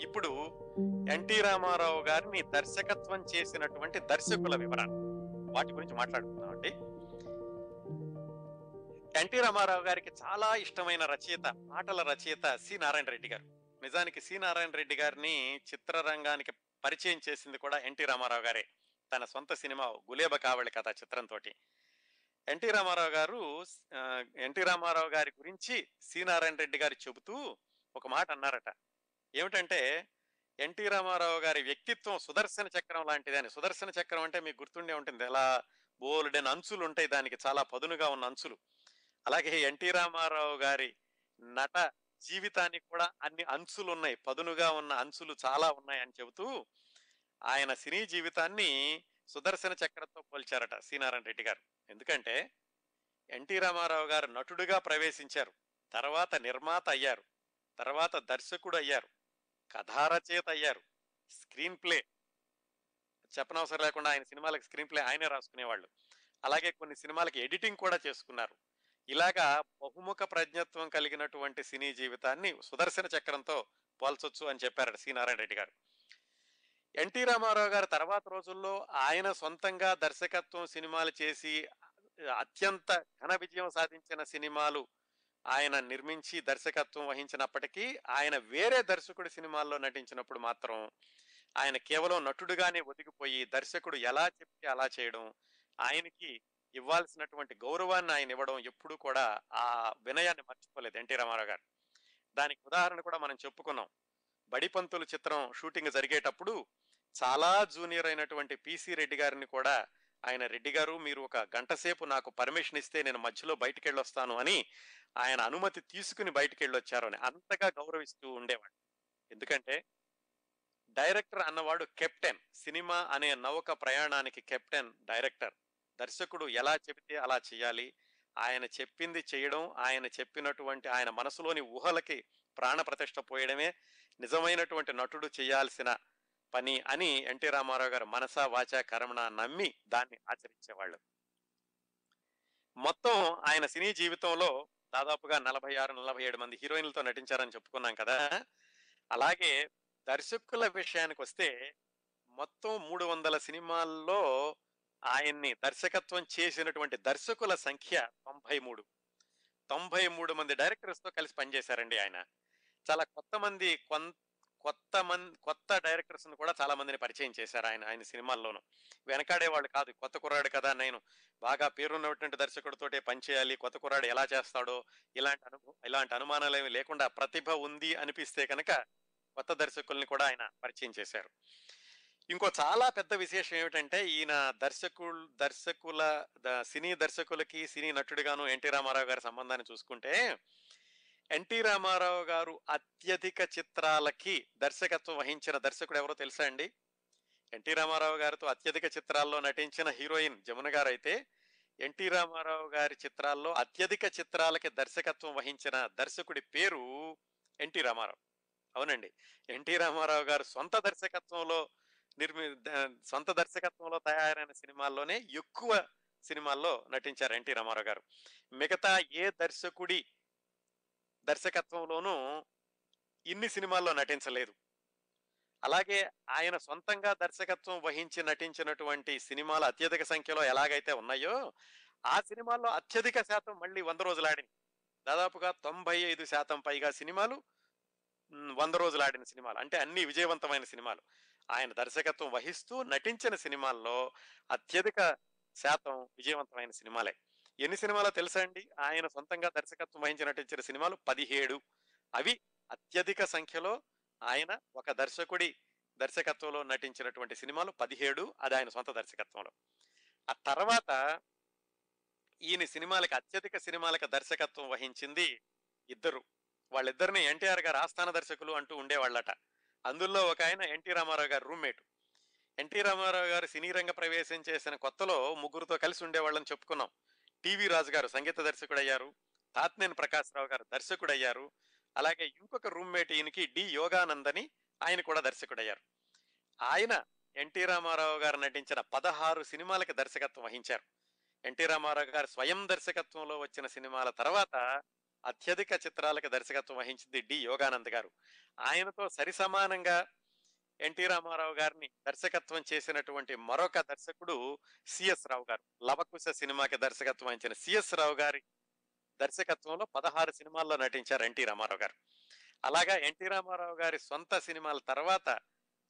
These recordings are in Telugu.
ఇప్పుడు ఎన్టీ రామారావు గారిని దర్శకత్వం చేసినటువంటి దర్శకుల వివరాలు. వాటి గురించి మాట్లాడుకుందాం అండి. ఎన్టీ రామారావు గారికి చాలా ఇష్టమైన రచయిత పాటల రచయిత సి నారాయణ రెడ్డి గారు. నిజానికి సి నారాయణ రెడ్డి గారిని చిత్రరంగానికి పరిచయం చేసింది కూడా ఎన్టీ రామారావు గారే. తన సొంత సినిమా గులేబ కావళి కథ చిత్రంతో ఎన్టీ రామారావు గారు ఎన్టీ రామారావు గారి గురించి సి నారాయణ రెడ్డి గారు చెబుతూ ఒక మాట అన్నారట. ఏమిటంటే ఎన్టీ రామారావు గారి వ్యక్తిత్వం సుదర్శన చక్రం లాంటిదని సుదర్శన చక్రం అంటే మీకు గుర్తుండే ఉంటుంది. ఎలా బోల్డెన్ అంచులు ఉంటాయి దానికి. చాలా పదునుగా ఉన్న అంచులు. అలాగే ఎన్టీ రామారావు గారి నట జీవితానికి కూడా అన్ని అంచులు ఉన్నాయి. పదునుగా ఉన్న అంచులు చాలా ఉన్నాయి అని చెబుతూ ఆయన సినీ జీవితాన్ని సుదర్శన చక్రంతో పోల్చారట సి రెడ్డి గారు. ఎందుకంటే ఎన్టీ రామారావు గారు నటుడుగా ప్రవేశించారు. తర్వాత నిర్మాత అయ్యారు. తర్వాత దర్శకుడు అయ్యారు. కథారచయిత అయ్యారు స్క్రీన్ ప్లే. చెప్పనవసరం లేకుండా ఆయన సినిమాలకు స్క్రీన్ ప్లే ఆయనే రాసుకునేవాళ్ళు. అలాగే కొన్ని సినిమాలకి ఎడిటింగ్ కూడా చేసుకున్నారు. ఇలాగా బహుముఖ ప్రజ్ఞత్వం కలిగినటువంటి సినీ జీవితాన్ని సుదర్శన చక్రంతో పోల్చొచ్చు అని చెప్పారు సి. నారాయణ రెడ్డి గారు. ఎన్టీ రామారావు గారు తర్వాత రోజుల్లో ఆయన సొంతంగా దర్శకత్వం సినిమాలు చేసి అత్యంత ఘన విజయం సాధించిన సినిమాలు ఆయన నిర్మించి దర్శకత్వం వహించినప్పటికీ ఆయన వేరే దర్శకుడి సినిమాల్లో నటించినప్పుడు మాత్రం ఆయన కేవలం నటుడుగానే ఒదిగిపోయి దర్శకుడు ఎలా చెప్తే అలా చేయడం ఆయనకి ఇవ్వాల్సినటువంటి గౌరవాన్ని ఆయన ఇవ్వడం ఎప్పుడూ కూడా ఆ వినయాన్ని మర్చిపోలేదు ఎన్టీ రామారావు గారు. దానికి ఉదాహరణ కూడా మనం చెప్పుకున్నాం. బడిపంతులు చిత్రం షూటింగ్ జరిగేటప్పుడు చాలా జూనియర్ అయినటువంటి పిసి రెడ్డి గారిని కూడా ఆయన రెడ్డి గారు మీరు ఒక గంట సేపు నాకు పర్మిషన్ ఇస్తే నేను మధ్యలో బయటికి వెళ్ళొస్తాను అని ఆయన అనుమతి తీసుకుని బయటికి వెళ్ళొచ్చారు అని అంతగా గౌరవిస్తూ ఉండేవాడు. ఎందుకంటే డైరెక్టర్ అన్నవాడు కెప్టెన్ సినిమా అనే నౌక ప్రయాణానికి కెప్టెన్ డైరెక్టర్. దర్శకుడు ఎలా చెబితే అలా చేయాలి ఆయన చెప్పింది చేయడం ఆయన చెప్పినటువంటి ఆయన మనసులోని ఊహలకి ప్రాణ ప్రతిష్ట పోయడమే నిజమైనటువంటి నటుడు చేయాల్సిన పని అని ఎన్టీ రామారావు గారు మనసా వాచా కర్మణ నమ్మి దాన్ని ఆచరించేవాళ్ళు. మొత్తం ఆయన సినీ జీవితంలో దాదాపుగా నలభై ఆరు నలభై ఏడు మంది హీరోయిన్లతో నటించారని చెప్పుకున్నాం కదా. అలాగే దర్శకుల విషయానికి వస్తే మొత్తం మూడు వందల సినిమాల్లో ఆయన్ని దర్శకత్వం చేసినటువంటి దర్శకుల సంఖ్య తొంభై మూడు. తొంభై మూడు మంది డైరెక్టర్స్తో కలిసి పనిచేశారండి ఆయన. చాలా కొత్త మంది కొత్త మంది కొత్త డైరెక్టర్స్ కూడా చాలా మందిని పరిచయం చేశారు ఆయన ఆయన సినిమాల్లోనూ. వెనకాడే వాళ్ళు కాదు కొత్త కుర్రాడు కదా నేను. బాగా పేరున్నటువంటి దర్శకుడితోటే పనిచేయాలి కొత్త కుర్రాడు ఎలా చేస్తాడో ఇలాంటి అను ఇలాంటి అనుమానాలు ఏమి లేకుండా ప్రతిభ ఉంది అనిపిస్తే కనుక కొత్త దర్శకుల్ని కూడా ఆయన పరిచయం చేశారు. ఇంకో చాలా పెద్ద విశేషం ఏమిటంటే ఈయన దర్శకులు దర్శకుల ద- సినీ దర్శకులకి సినీ నటుడిగాను ఎన్టీ రామారావు గారి సంబంధాన్ని చూసుకుంటే ఎన్టీ రామారావు గారు అత్యధిక చిత్రాలకి దర్శకత్వం వహించిన దర్శకుడు ఎవరో తెలుసా అండి? ఎన్టీ రామారావు గారితో అత్యధిక చిత్రాల్లో నటించిన హీరోయిన్ జమున గారు అయితే ఎన్టీ రామారావు గారి చిత్రాల్లో అత్యధిక చిత్రాలకి దర్శకత్వం వహించిన దర్శకుడి పేరు ఎన్టీ రామారావు. అవునండి. ఎన్టీ రామారావు గారు సొంత దర్శకత్వంలో నిర్మి సొంత దర్శకత్వంలో తయారైన సినిమాల్లోనే ఎక్కువ సినిమాల్లో నటించారు ఎన్టీ రామారావు గారు. మిగతా ఏ దర్శకుడి దర్శకత్వంలోనూ ఇన్ని సినిమాల్లో నటించలేదు. అలాగే ఆయన సొంతంగా దర్శకత్వం వహించి నటించినటువంటి సినిమాలు అత్యధిక సంఖ్యలో ఎలాగైతే ఉన్నాయో ఆ సినిమాల్లో అత్యధిక శాతం మళ్ళీ వంద రోజులు దాదాపుగా తొంభై ఐదు శాతం పైగా సినిమాలు వంద రోజులాడిన సినిమాలు. అంటే అన్ని విజయవంతమైన సినిమాలు. ఆయన దర్శకత్వం వహిస్తూ నటించిన సినిమాల్లో అత్యధిక శాతం విజయవంతమైన సినిమాలే. ఎన్ని సినిమాలో తెలుసా అండి? ఆయన సొంతంగా దర్శకత్వం వహించి నటించిన సినిమాలు పదిహేడు. అవి అత్యధిక సంఖ్యలో ఆయన ఒక దర్శకుడి దర్శకత్వంలో నటించినటువంటి సినిమాలు పదిహేడు అది ఆయన సొంత దర్శకత్వంలో. ఆ తర్వాత ఈయన సినిమాలకి అత్యధిక సినిమాలకు దర్శకత్వం వహించింది ఇద్దరు. వాళ్ళిద్దరిని ఎన్టీఆర్ గారు ఆస్థాన దర్శకులు అంటూ ఉండేవాళ్ళట. అందులో ఒక ఆయన ఎన్టీ రామారావు గారు రూమ్మేట్. ఎన్టీ రామారావు గారు సినీ రంగ ప్రవేశం చేసిన కొత్తలో ముగ్గురుతో కలిసి ఉండేవాళ్ళని చెప్పుకున్నాం. టీవీ రాజు గారు సంగీత దర్శకుడు అయ్యారు తాత్నేని ప్రకాశ్రావు గారు దర్శకుడు అయ్యారు అలాగే ఇంకొక రూమ్మేట్ ఈయనకి డి యోగానందని ఆయన కూడా దర్శకుడయ్యారు. ఆయన ఎన్టీ రామారావు గారు నటించిన పదహారు సినిమాలకి దర్శకత్వం వహించారు. ఎన్టీ రామారావు గారు స్వయం దర్శకత్వంలో వచ్చిన సినిమాల తర్వాత అత్యధిక చిత్రాలకు దర్శకత్వం వహించింది డి యోగానంద్ గారు. ఆయనతో సరిసమానంగా ఎన్టీ రామారావు గారిని దర్శకత్వం చేసినటువంటి మరొక దర్శకుడు సిఎస్ రావు గారు. లవకుశ సినిమాకి దర్శకత్వం వహించిన సిఎస్ రావు గారి దర్శకత్వంలో పదహారు సినిమాల్లో నటించారు ఎన్టీ రామారావు గారు. అలాగా ఎన్టీ రామారావు గారి సొంత సినిమాల తర్వాత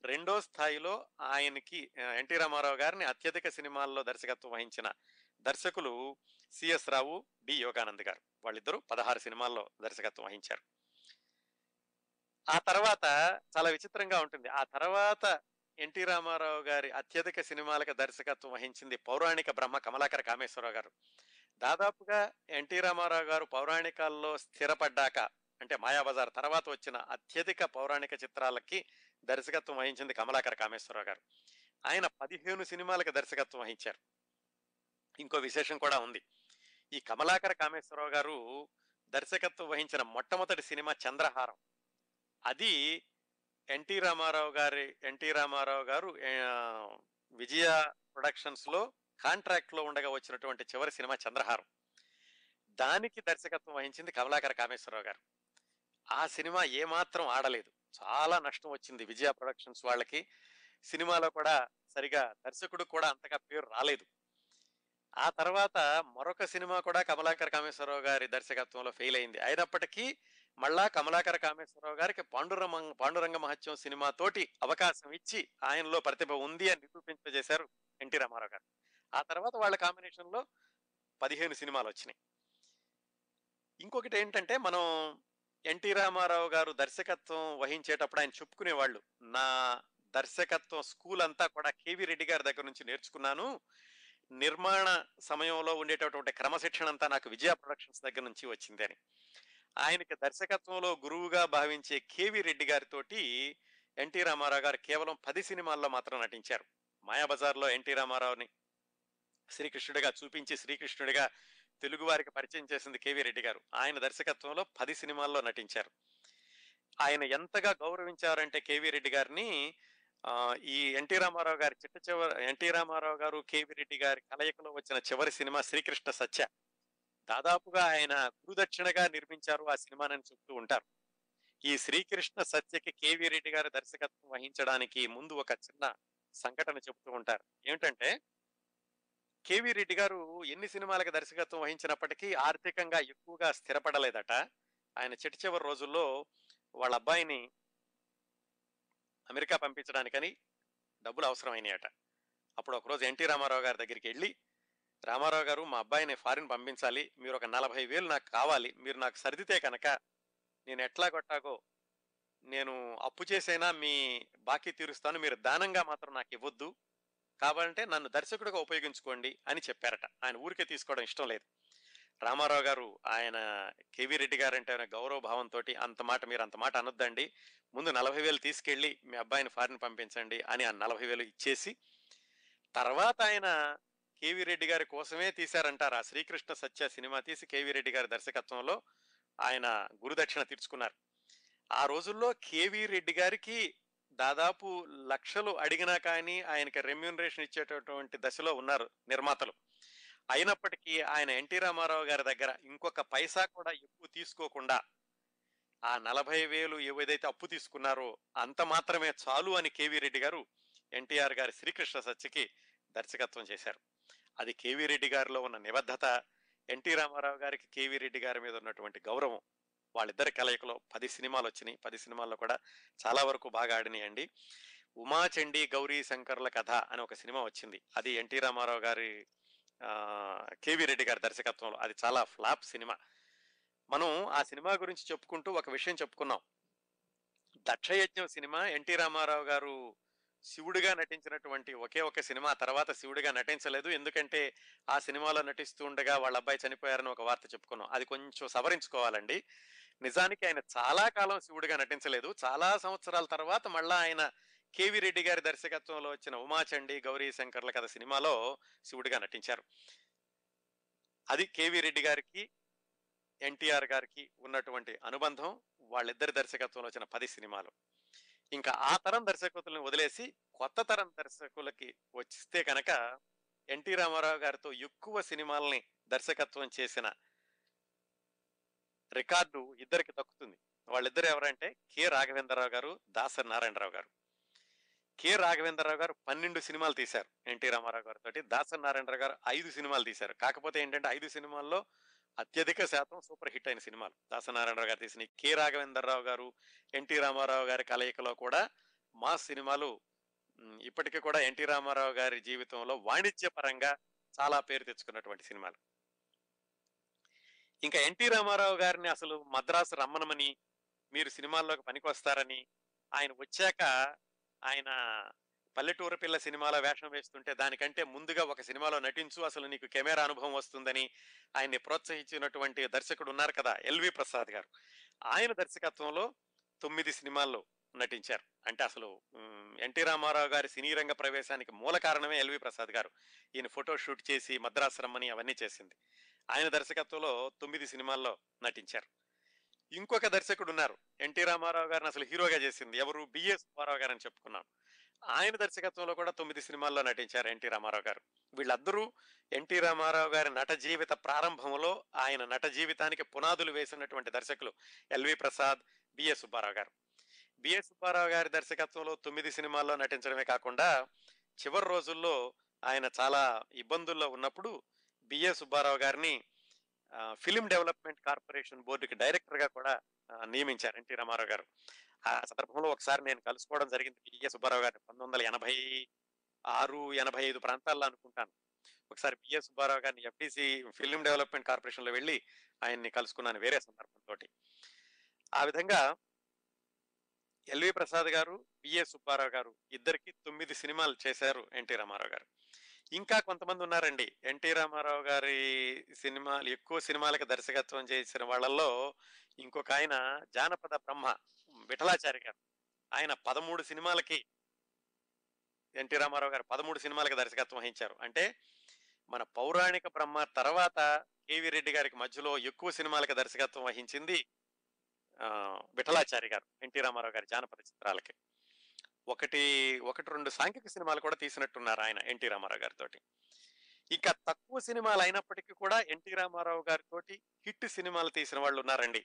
రెండో స్థాయిలో ఆయనకి ఎన్టీ రామారావు గారిని అత్యధిక సినిమాల్లో దర్శకత్వం వహించిన దర్శకులు సిఎస్ రావు బి. యోగానంద్ గారు. వాళ్ళిద్దరూ పదహారు సినిమాల్లో దర్శకత్వం వహించారు. ఆ తర్వాత చాలా విచిత్రంగా ఉంటుంది. ఆ తర్వాత ఎన్టీ రామారావు గారి అత్యధిక సినిమాలకు దర్శకత్వం వహించింది పౌరాణిక బ్రహ్మ కమలాకర కామేశ్వరరావు గారు. దాదాపుగా ఎన్టీ రామారావు గారు పౌరాణికాల్లో స్థిరపడ్డాక అంటే మాయాబజార్ తర్వాత వచ్చిన అత్యధిక పౌరాణిక చిత్రాలకి దర్శకత్వం వహించింది కమలాకర కామేశ్వరరావు గారు. ఆయన పదిహేను సినిమాలకు దర్శకత్వం వహించారు. ఇంకో విశేషం కూడా ఉంది. ఈ కమలాకర కామేశ్వరరావు గారు దర్శకత్వం వహించిన మొట్టమొదటి సినిమా చంద్రహారం. అది ఎన్టీ రామారావు గారి ఎన్టీ రామారావు గారు విజయ ప్రొడక్షన్స్లో కాంట్రాక్ట్లో ఉండగా వచ్చినటువంటి చివరి సినిమా చంద్రహారం. దానికి దర్శకత్వం వహించింది కమలాకర కామేశ్వరరావు గారు. ఆ సినిమా ఏమాత్రం ఆడలేదు. చాలా నష్టం వచ్చింది విజయ ప్రొడక్షన్స్ వాళ్ళకి. సినిమాలో కూడా సరిగా దర్శకుడు కూడా అంతగా పేరు రాలేదు. ఆ తర్వాత మరొక సినిమా కూడా కమలాకర కామేశ్వరరావు గారి దర్శకత్వంలో ఫెయిల్ అయింది. అయినప్పటికీ మళ్ళా కమలాకర కామేశ్వరరావు గారికి పాండురంగ పాండురంగ మహత్యం సినిమా తోటి అవకాశం ఇచ్చి ఆయనలో ప్రతిభ ఉంది అని నిరూపింపజేశారు ఎన్టీ రామారావు గారు. ఆ తర్వాత వాళ్ళ కాంబినేషన్లో పదిహేను సినిమాలు వచ్చినాయి. ఇంకొకటి ఏంటంటే మనం ఎన్టీ రామారావు గారు దర్శకత్వం వహించేటప్పుడు ఆయన చెప్పుకునేవాళ్ళు నా దర్శకత్వం స్కూల్ అంతా కూడా కేవీ రెడ్డి గారి దగ్గర నుంచి నేర్చుకున్నాను. నిర్మాణ సమయంలో ఉండేటటువంటి క్రమశిక్షణ అంతా నాకు విజయ ప్రొడక్షన్స్ దగ్గర నుంచి వచ్చింది అని. ఆయనకి దర్శకత్వంలో గురువుగా భావించే కేవీ రెడ్డి గారితోటి ఎన్టీ రామారావు గారు కేవలం పది సినిమాల్లో మాత్రం నటించారు. మాయాబజార్లో ఎన్టీ రామారావుని శ్రీకృష్ణుడిగా చూపించి శ్రీకృష్ణుడిగా తెలుగు వారికి పరిచయం చేసింది కేవీ రెడ్డి గారు. ఆయన దర్శకత్వంలో పది సినిమాల్లో నటించారు. ఆయన ఎంతగా గౌరవించారంటే కేవీ రెడ్డి గారిని ఈ ఎన్టీ రామారావు గారి చిట్ట చివరి ఎన్టీ రామారావు గారు కేవీ రెడ్డి గారి కలయికలో వచ్చిన చివరి సినిమా శ్రీకృష్ణ సత్య. దాదాపుగా ఆయన గురుదక్షిణగా నిర్మించారు ఆ సినిమానని చెప్తూ ఉంటారు. ఈ శ్రీకృష్ణ సత్యకి కేవీ రెడ్డి గారి దర్శకత్వం వహించడానికి ముందు ఒక చిన్న సంఘటన చెబుతూ ఉంటారు. ఏమిటంటే కేవీ రెడ్డి గారు ఎన్ని సినిమాలకు దర్శకత్వం వహించినప్పటికీ ఆర్థికంగా ఎక్కువగా స్థిరపడలేదట. ఆయన చిట్ట చివరి రోజుల్లో వాళ్ళ అబ్బాయిని అమెరికా పంపించడానికని డబ్బులు అవసరమైనాయట. అప్పుడు ఒకరోజు ఎన్టీ రామారావు గారి దగ్గరికి వెళ్ళి రామారావు గారు మా అబ్బాయిని ఫారిన్ పంపించాలి. మీరు ఒక నలభై వేలు నాకు కావాలి. మీరు నాకు సర్దితే కనుక నేను ఎట్లా కొట్టాగో నేను అప్పు చేసైనా మీ బాకీ తీరుస్తాను. మీరు దానంగా మాత్రం నాకు ఇవ్వద్దు. కావాలంటే నన్ను దర్శకుడిగా ఉపయోగించుకోండి అని చెప్పారట. ఆయన ఊరికే తీసుకోవడం ఇష్టం లేదు. రామారావు గారు ఆయన కేవీ రెడ్డి గారు అంటే ఆయన గౌరవ భావంతో అంత మాట మీరు అంత మాట అనొద్దండి. ముందు నలభై వేలు తీసుకెళ్ళి మీ అబ్బాయిని ఫారిన్ పంపించండి అని ఆ నలభై వేలు ఇచ్చేసి తర్వాత ఆయన కేవీ రెడ్డి గారి కోసమే తీశారంటారు. ఆ శ్రీకృష్ణ సత్య సినిమా తీసి కేవీ రెడ్డి గారి దర్శకత్వంలో ఆయన గురుదక్షిణ తీర్చుకున్నారు. ఆ రోజుల్లో కేవీ రెడ్డి గారికి దాదాపు లక్షలు అడిగినా కానీ ఆయనకి రెమ్యూనరేషన్ ఇచ్చేటటువంటి దశలో ఉన్నారు నిర్మాతలు. అయినప్పటికీ ఆయన ఎన్టీ రామారావు గారి దగ్గర ఇంకొక పైసా కూడా ఎక్కువ తీసుకోకుండా ఆ నలభై వేలు ఏదైతే అప్పు తీసుకున్నారో అంత మాత్రమే చాలు అని కేవీ రెడ్డి గారు ఎన్టీఆర్ గారి శ్రీకృష్ణ సత్యకి దర్శకత్వం చేశారు. అది కేవీ రెడ్డి గారిలో ఉన్న నిబద్ధత ఎన్టీ రామారావు గారికి కేవీ రెడ్డి గారి మీద ఉన్నటువంటి గౌరవం వాళ్ళిద్దరి కలయికలో పది సినిమాలు వచ్చినాయి. పది సినిమాల్లో కూడా చాలా వరకు బాగా ఆడినాయండి. ఉమాచండి గౌరీ శంకర్ల కథ అని ఒక సినిమా వచ్చింది. అది ఎన్టీ రామారావు గారి కేవీ రెడ్డి గారి దర్శకత్వంలో. అది చాలా ఫ్లాప్ సినిమా. మనం ఆ సినిమా గురించి చెప్పుకుంటూ ఒక విషయం చెప్పుకున్నాం. దక్షయజ్ఞం సినిమా ఎన్టీ రామారావు గారు శివుడిగా నటించినటువంటి ఒకే ఒక సినిమా తర్వాత శివుడిగా నటించలేదు. ఎందుకంటే ఆ సినిమాలో నటిస్తూ ఉండగా వాళ్ళ అబ్బాయి చనిపోయారని ఒక వార్త చెప్పుకున్నాం. అది కొంచెం సవరించుకోవాలండి. నిజానికి ఆయన చాలా కాలం శివుడిగా నటించలేదు. చాలా సంవత్సరాల తర్వాత మళ్ళా ఆయన కేవీ రెడ్డి గారి దర్శకత్వంలో వచ్చిన ఉమాచండి గౌరీ శంకర్ల కథ సినిమాలో శివుడిగా నటించారు. అది కేవీ రెడ్డి గారికి ఎన్టీఆర్ గారికి ఉన్నటువంటి అనుబంధం. వాళ్ళిద్దరి దర్శకత్వంలో వచ్చిన పది సినిమాలు. ఇంకా ఆ తరం దర్శకులను వదిలేసి కొత్త తరం దర్శకులకి వచ్చిస్తే కనుక ఎన్టీ రామారావు గారితో ఎక్కువ సినిమాల్ని దర్శకత్వం చేసిన రికార్డు ఇద్దరికి దక్కుతుంది. వాళ్ళిద్దరు ఎవరంటే కె రాఘవేంద్రరావు గారు దాసరి నారాయణరావు గారు. కె రాఘవేంద్రరావు గారు పన్నెండు సినిమాలు తీశారు ఎన్టీ రామారావు గారితో దాసరి నారాయణరావు గారు ఐదు సినిమాలు తీశారు. కాకపోతే ఏంటంటే ఐదు సినిమాల్లో అత్యధిక శాతం సూపర్ హిట్ అయిన సినిమాలు. దాసనారాయణరావు గారు తీసిన కె రాఘవేంద్రరావు గారు ఎన్టీ రామారావు గారి కలయికలో కూడా మా సినిమాలు ఇప్పటికీ కూడా ఎన్టీ రామారావు గారి జీవితంలో వాణిజ్య పరంగా చాలా పేరు తెచ్చుకున్నటువంటి సినిమాలు. ఇంకా ఎన్టీ రామారావు గారిని అసలు మద్రాసు రమ్మనమని మీరు సినిమాల్లోకి పనికొస్తారని ఆయన వచ్చాక ఆయన పల్లెటూరు పిల్ల సినిమాలో వేషం వేస్తుంటే దానికంటే ముందుగా ఒక సినిమాలో నటించు అసలు నీకు కెమెరా అనుభవం వస్తుందని ఆయన్ని ప్రోత్సహించినటువంటి దర్శకుడు ఉన్నారు కదా ఎల్వి ప్రసాద్ గారు. ఆయన దర్శకత్వంలో తొమ్మిది సినిమాల్లో నటించారు. అంటే అసలు ఎన్టీ రామారావు గారి సినీ రంగ ప్రవేశానికి మూల కారణమే ఎల్వి ప్రసాద్ గారు. ఈయన ఫోటో షూట్ చేసి మద్రాసు రమ్మని అవన్నీ చేసింది. ఆయన దర్శకత్వంలో తొమ్మిది సినిమాల్లో నటించారు. ఇంకొక దర్శకుడు ఉన్నారు. ఎన్టీ రామారావు గారిని అసలు హీరోగా చేసింది ఎవరు? బిఎస్ సుబ్బారావు గారు అని చెప్పుకున్నాం ఆయన దర్శకత్వంలో కూడా తొమ్మిది సినిమాల్లో నటించారు ఎన్టీ రామారావు గారు. వీళ్ళందరూ ఎన్టీ రామారావు గారి నట జీవిత ప్రారంభంలో ఆయన నట జీవితానికి పునాదులు వేసినటువంటి దర్శకులు ఎల్వి ప్రసాద్ బిఎస్ సుబ్బారావు గారు. బిఎస్ సుబ్బారావు గారి దర్శకత్వంలో తొమ్మిది సినిమాల్లో నటించడమే కాకుండా చివరి రోజుల్లో ఆయన చాలా ఇబ్బందుల్లో ఉన్నప్పుడు బిఎస్ సుబ్బారావు గారిని ఫిలిం డెవలప్మెంట్ కార్పొరేషన్ బోర్డుకి డైరెక్టర్గా కూడా నియమించారు ఎన్టీ రామారావు గారు. ఆ సందర్భంలో ఒకసారి నేను కలుసుకోవడం జరిగింది పిఏ సుబ్బారావు గారిని. పంతొమ్మిది వందల ఎనభై ఆరు ఎనభై ఐదు ప్రాంతాల్లో అనుకుంటాను. ఒకసారి పిఏ సుబ్బారావు గారిని ఎఫ్డిసి ఫిలిం డెవలప్మెంట్ కార్పొరేషన్లో వెళ్ళి ఆయన్ని కలుసుకున్నాను వేరే సందర్భంతో ఆ విధంగా ఎల్వి ప్రసాద్ గారు బిఎస్ సుబ్బారావు గారు ఇద్దరికి తొమ్మిది సినిమాలు చేశారు ఎన్టీ రామారావు గారు. ఇంకా కొంతమంది ఉన్నారండి. ఎన్టీ రామారావు గారి సినిమాలు ఎక్కువ సినిమాలకు దర్శకత్వం చేసిన వాళ్ళల్లో ఇంకొక ఆయన జానపద బ్రహ్మ. విఠలాచారి గారు. ఆయన పదమూడు సినిమాలకి ఎన్టీ రామారావు గారు పదమూడు సినిమాలకు దర్శకత్వం వహించారు. అంటే మన పౌరాణిక బ్రహ్మ తర్వాత కేవి రెడ్డి గారికి మధ్యలో ఎక్కువ సినిమాలకు దర్శకత్వం వహించింది విఠలాచారి గారు ఎన్టీ రామారావు గారి జానపద చిత్రాలకి. ఒకటి ఒకటి రెండు సాంఘిక సినిమాలు కూడా తీసినట్టున్నారు ఆయన ఎన్టీ రామారావు గారితో ఇంకా తక్కువ సినిమాలు అయినప్పటికీ కూడా ఎన్టీ రామారావు గారితోటి హిట్ సినిమాలు తీసిన వాళ్ళు ఉన్నారండి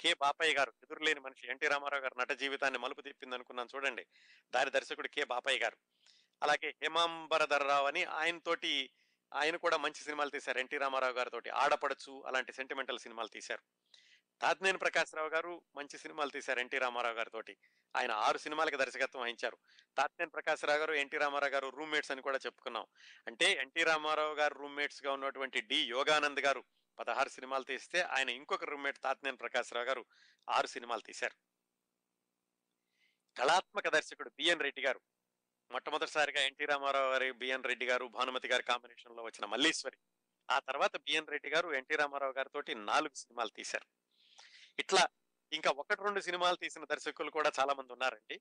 కె. బాపయ్య గారు ఎదురులేని మనిషి ఎన్టీ రామారావు గారు నట జీవితాన్ని మలుపు తిప్పింది అనుకున్నాను చూడండి. దాని దర్శకుడు కె. బాపయ్య గారు. అలాగే హేమాంబరధర్రావు అని ఆయనతోటి ఆయన కూడా మంచి సినిమాలు తీశారు. ఎన్టీ రామారావు గారితో ఆడపడచ్చు అలాంటి సెంటిమెంటల్ సినిమాలు తీశారు. తాత్నేని ప్రకాశ్రావు గారు మంచి సినిమాలు తీశారు ఎన్టీ రామారావు గారితో ఆయన ఆరు సినిమాలకు దర్శకత్వం వహించారు. తాత్నేని ప్రకాశ్రావు గారు ఎన్టీ రామారావు గారు రూమ్మేట్స్ అని కూడా చెప్పుకున్నాం. అంటే ఎన్టీ రామారావు గారు రూమ్మేట్స్గా ఉన్నటువంటి డి. యోగానంద్ గారు పదహారు సినిమాలు తీస్తే ఆయన ఇంకొక రూమ్మేట్ తాతినేని ప్రకాశ్రావు గారు ఆరు సినిమాలు తీశారు. కళాత్మక దర్శకుడు బిఎన్ రెడ్డి గారు మొట్టమొదటిసారిగా ఎన్టీ రామారావు గారి బిఎన్ రెడ్డి గారు భానుమతి గారి కాంబినేషన్లో వచ్చిన మల్లీశ్వరి ఆ తర్వాత బిఎన్ రెడ్డి గారు ఎన్టీ రామారావు గారితో నాలుగు సినిమాలు తీశారు. ఇట్లా ఇంకా ఒకటి రెండు సినిమాలు తీసిన దర్శకులు కూడా చాలా మంది ఉన్నారండి.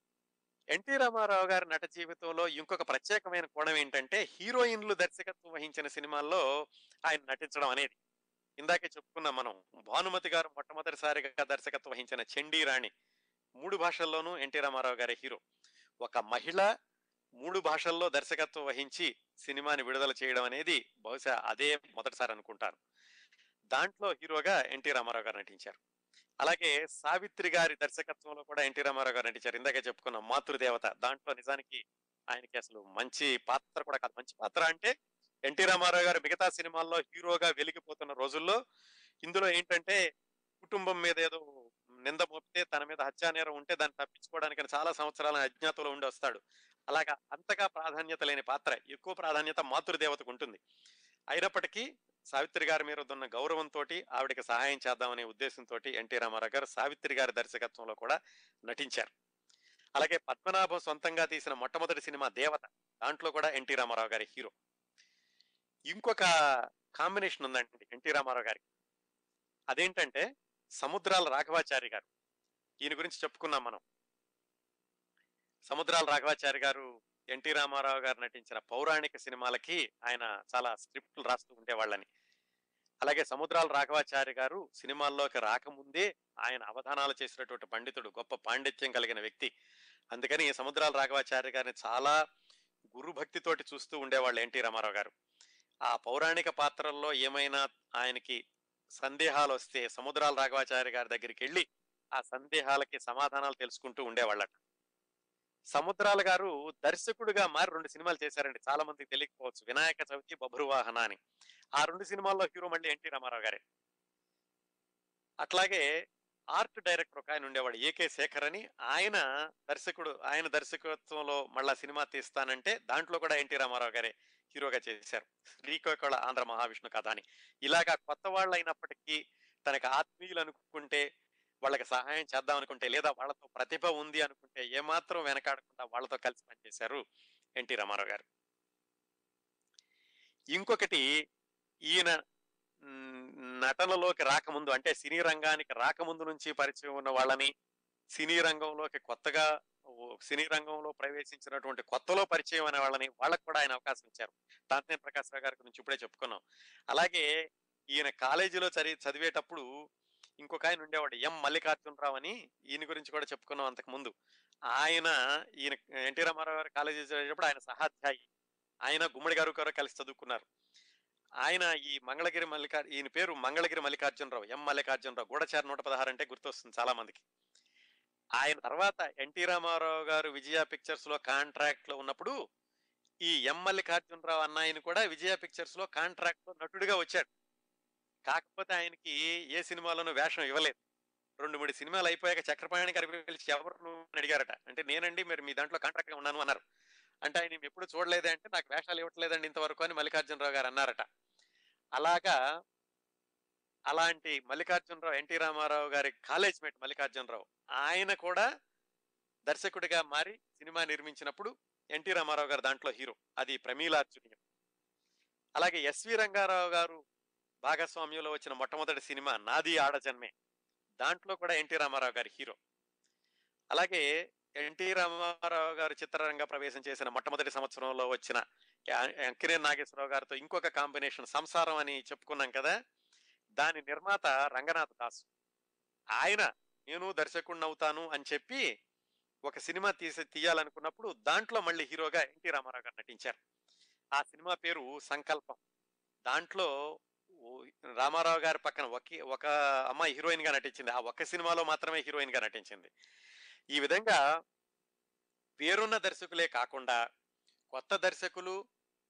ఎన్టీ రామారావు గారి నట జీవితంలో ఇంకొక ప్రత్యేకమైన కోణం ఏంటంటే హీరోయిన్లు దర్శకత్వం వహించిన సినిమాల్లో ఆయన నటించడం అనేది. ఇందాకే చెప్పుకున్నాం మనం భానుమతి గారు మొట్టమొదటిసారిగా దర్శకత్వం వహించిన చండీ రాణి మూడు భాషల్లోనూ ఎన్టీ రామారావు గారి హీరో. ఒక మహిళ మూడు భాషల్లో దర్శకత్వం వహించి సినిమాని విడుదల చేయడం అనేది బహుశా అదే మొదటిసారి అనుకుంటాను. దాంట్లో హీరోగా ఎన్టీ రామారావు గారు నటించారు. అలాగే సావిత్రి గారి దర్శకత్వంలో కూడా ఎన్టీ రామారావు గారు నటించారు. ఇందాకే చెప్పుకున్న మాతృదేవత. దాంట్లో నిజానికి ఆయనకి అసలు మంచి పాత్ర కూడా కాదు. మంచి పాత్ర అంటే ఎన్టీ రామారావు గారు మిగతా సినిమాల్లో హీరోగా వెలిగిపోతున్న రోజుల్లో ఇందులో ఏంటంటే కుటుంబం మీద ఏదో నింద మోపితే తన మీద హత్యానేరం ఉంటే దాన్ని తప్పించుకోవడానికి చాలా సంవత్సరాల అజ్ఞాతంలో ఉండి వస్తాడు. అలాగా అంతగా ప్రాధాన్యత లేని పాత్ర ఎక్కువ ప్రాధాన్యత మాతృదేవతకు ఉంటుంది. అయినప్పటికీ సావిత్రి గారి మీద ఉన్న గౌరవంతో ఆవిడకి సహాయం చేద్దామనే ఉద్దేశంతో ఎన్టీ రామారావు గారు సావిత్రి గారి దర్శకత్వంలో కూడా నటించారు. అలాగే పద్మనాభం సొంతంగా తీసిన మొట్టమొదటి సినిమా దేవత దాంట్లో కూడా ఎన్టీ రామారావు గారి హీరో. ఇంకొక కాంబినేషన్ ఉందండి ఎన్టీ రామారావు గారికి. అదేంటంటే సముద్రాల రాఘవాచారి గారు. ఈయన గురించి చెప్పుకున్నాం మనం. సముద్రాల రాఘవాచారి గారు ఎన్టీ రామారావు గారు నటించిన పౌరాణిక సినిమాలకి ఆయన చాలా స్క్రిప్ట్లు రాస్తూ ఉండేవాళ్ళని. అలాగే సముద్రాల రాఘవాచారి గారు సినిమాల్లోకి రాకముందే ఆయన అవధానాలు చేసినటువంటి పండితుడు గొప్ప పాండిత్యం కలిగిన వ్యక్తి. అందుకని ఈ సముద్రాల రాఘవాచారి గారిని చాలా గురుభక్తితోటి చూస్తూ ఉండేవాళ్ళు ఎన్టీ రామారావు గారు. ఆ పౌరాణిక పాత్రల్లో ఏమైనా ఆయనకి సందేహాలు వస్తే సముద్రాల రాఘవాచార్య గారి దగ్గరికి వెళ్ళి ఆ సందేహాలకి సమాధానాలు తెలుసుకుంటూ ఉండేవాళ్ళట. సముద్రాల గారు దర్శకుడిగా మారి రెండు సినిమాలు చేశారండి. చాలా మందికి తెలియకపోవచ్చు. వినాయక చవితి బభ్రువాహన అని. ఆ రెండు సినిమాల్లో హీరో మళ్ళీ ఎన్టీ రామారావు గారే. అట్లాగే ఆర్ట్ డైరెక్టర్ ఒక ఆయన ఉండేవాడు ఏకే శేఖర్ అని. ఆయన దర్శకుడు ఆయన దర్శకత్వంలో మళ్ళా సినిమా తీస్తానంటే దాంట్లో కూడా ఎన్టీ రామారావు గారే. హీరోగా చేశారు. శ్రీకాకుళ ఆంధ్ర మహావిష్ణు కథ అని. ఇలాగా కొత్త వాళ్ళు అయినప్పటికీ తనకు ఆత్మీయులు అనుకుంటే వాళ్ళకి సహాయం చేద్దాం అనుకుంటే లేదా వాళ్ళతో ప్రతిభ ఉంది అనుకుంటే ఏమాత్రం వెనకాడకుండా వాళ్ళతో కలిసి పనిచేశారు ఎన్టీ రామారావు గారు. ఇంకొకటి ఈయన నటనలోకి రాకముందు అంటే సినీ రంగానికి రాకముందు నుంచి పరిచయం ఉన్న వాళ్ళని సినీ రంగంలోకి కొత్తగా సినీ రంగంలో ప్రవేశించినటువంటి కొత్తలో పరిచయం అనే వాళ్ళని వాళ్ళకు కూడా ఆయన అవకాశం ఇచ్చారు. తాంతేన్ ప్రకాశ్ రావు గారి గురించి ఇప్పుడే చెప్పుకున్నాం. అలాగే ఈయన కాలేజీలో చదివి చదివేటప్పుడు ఇంకొక ఆయన ఉండేవాడు ఎం మల్లికార్జునరావు అని ఈయన గురించి కూడా చెప్పుకున్నాం అంతకు ముందు ఆయన ఈయన ఎన్టీ రామారావు గారు కాలేజీ చదివేటప్పుడు ఆయన సహాధ్యాయి. ఆయన గుమ్మడి గారు గారు కలిసి చదువుకున్నారు. ఆయన ఈ మంగళగిరి మల్లికార్ ఈయన పేరు మంగళగిరి మల్లికార్జునరావు ఎం మల్లికార్జునరావు. గూఢచారి నూట పదహారు అంటే గుర్తొస్తుంది చాలా మందికి ఆయన తర్వాత ఎన్టీ రామారావు గారు విజయ పిక్చర్స్లో కాంట్రాక్ట్లో ఉన్నప్పుడు ఈ ఎం మల్లికార్జునరావు అన్నాయని కూడా విజయ పిక్చర్స్లో కాంట్రాక్ట్లో నటుడిగా వచ్చాడు. కాకపోతే ఆయనకి ఏ సినిమాలోనూ వేషం ఇవ్వలేదు. రెండు మూడు సినిమాలు అయిపోయాక చక్రపాణి గారి పిలిచి ఎవరు అడిగారట? అంటే నేనండి మీరు మీ దాంట్లో కాంట్రాక్ట్గా ఉన్నాను అన్నారు. అంటే ఆయన ఎప్పుడు చూడలేదే అంటే నాకు వేషాలు ఇవ్వట్లేదండి ఇంతవరకు అని మల్లికార్జునరావు గారు అన్నారట. అలాగా అలాంటి మల్లికార్జునరావు ఎన్టీ రామారావు గారి కాలేజ్ మేట్ మల్లికార్జునరావు ఆయన కూడా దర్శకుడిగా మారి సినిమా నిర్మించినప్పుడు ఎన్టీ రామారావు గారు దాంట్లో హీరో. అది ప్రమీలార్జునీయం. అలాగే ఎస్వి రంగారావు గారు భాగస్వామ్యంలో వచ్చిన మొట్టమొదటి సినిమా నాది ఆడజన్మే దాంట్లో కూడా ఎన్టీ రామారావు గారి హీరో. అలాగే ఎన్టీ రామారావు గారు చిత్రరంగ ప్రవేశం చేసిన మొట్టమొదటి సంవత్సరంలో వచ్చిన అంకినే నాగేశ్వరరావు గారితో ఇంకొక కాంబినేషన్ సంసారం అని చెప్పుకున్నాం కదా దాని నిర్మాత రంగనాథ్ దాస్. ఆయన నేను దర్శకుడిని అవుతాను అని చెప్పి ఒక సినిమా తీసి తీయాలనుకున్నప్పుడు దాంట్లో మళ్ళీ హీరోగా ఎన్టీ రామారావు గారు నటించారు. ఆ సినిమా పేరు సంకల్పం. దాంట్లో రామారావు గారి పక్కన ఒకే ఒక అమ్మాయి హీరోయిన్గా నటించింది. ఆ ఒక్క సినిమాలో మాత్రమే హీరోయిన్గా నటించింది. ఈ విధంగా పేరున్న దర్శకులే కాకుండా కొత్త దర్శకులు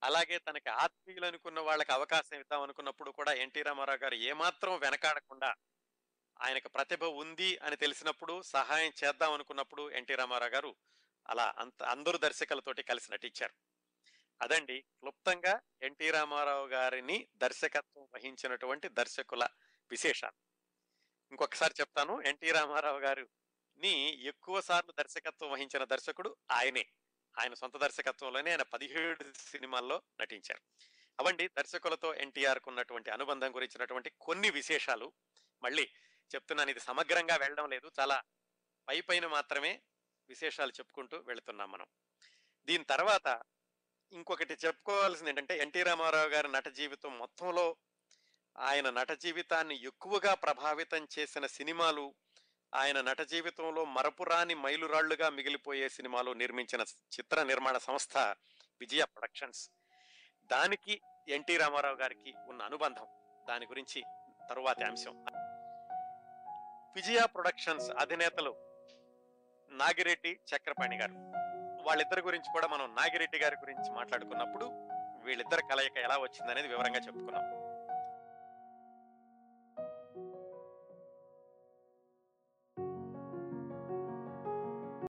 అలాగే తనకి ఆత్మీయులు అనుకున్న వాళ్ళకి అవకాశం ఇద్దాం అనుకున్నప్పుడు కూడా ఎన్టీ రామారావు గారు ఏమాత్రం వెనకాడకుండా ఆయనకు ప్రతిభ ఉంది అని తెలిసినప్పుడు సహాయం చేద్దాం అనుకున్నప్పుడు ఎన్టీ రామారావు గారు అలా అంత అందరు దర్శకులతోటి కలిసి నటించారు. అదండి. క్లుప్తంగా ఎన్టీ రామారావు గారిని దర్శకత్వం వహించినటువంటి దర్శకుల విశేషాలు. ఇంకొకసారి చెప్తాను. ఎన్టీ రామారావు గారిని ఎక్కువ సార్లు దర్శకత్వం వహించిన దర్శకుడు ఆయనే. ఆయన సొంత దర్శకత్వంలోనే ఆయన పదిహేడు సినిమాల్లో నటించారు. అవండి దర్శకులతో ఎన్టీఆర్కు ఉన్నటువంటి అనుబంధం గురించినటువంటి కొన్ని విశేషాలు. మళ్ళీ చెప్తున్నాను ఇది సమగ్రంగా వెళ్ళడం లేదు. చాలా పై పైన మాత్రమే విశేషాలు చెప్పుకుంటూ వెళుతున్నాం మనం. దీని తర్వాత ఇంకొకటి చెప్పుకోవాల్సింది ఏంటంటే ఎన్టీ రామారావు గారి నట జీవితం మొత్తంలో ఆయన నట జీవితాన్ని ఎక్కువగా ప్రభావితం చేసిన సినిమాలు ఆయన నట జీవితంలో మరపురాని మైలురాళ్ళుగా మిగిలిపోయే సినిమాలు నిర్మించిన చిత్ర నిర్మాణ సంస్థ విజయ ప్రొడక్షన్స్. దానికి ఎన్టీ రామారావు గారికి ఉన్న అనుబంధం. దాని గురించి తరువాతి అంశం. విజయ ప్రొడక్షన్స్ అధినేతలు నాగిరెడ్డి చక్రపాణి గారు. వాళ్ళిద్దరి గురించి కూడా మనం నాగిరెడ్డి గారి గురించి మాట్లాడుకున్నప్పుడు వీళ్ళిద్దరి కలయిక ఎలా వచ్చిందనేది వివరంగా చెప్పుకున్నాం.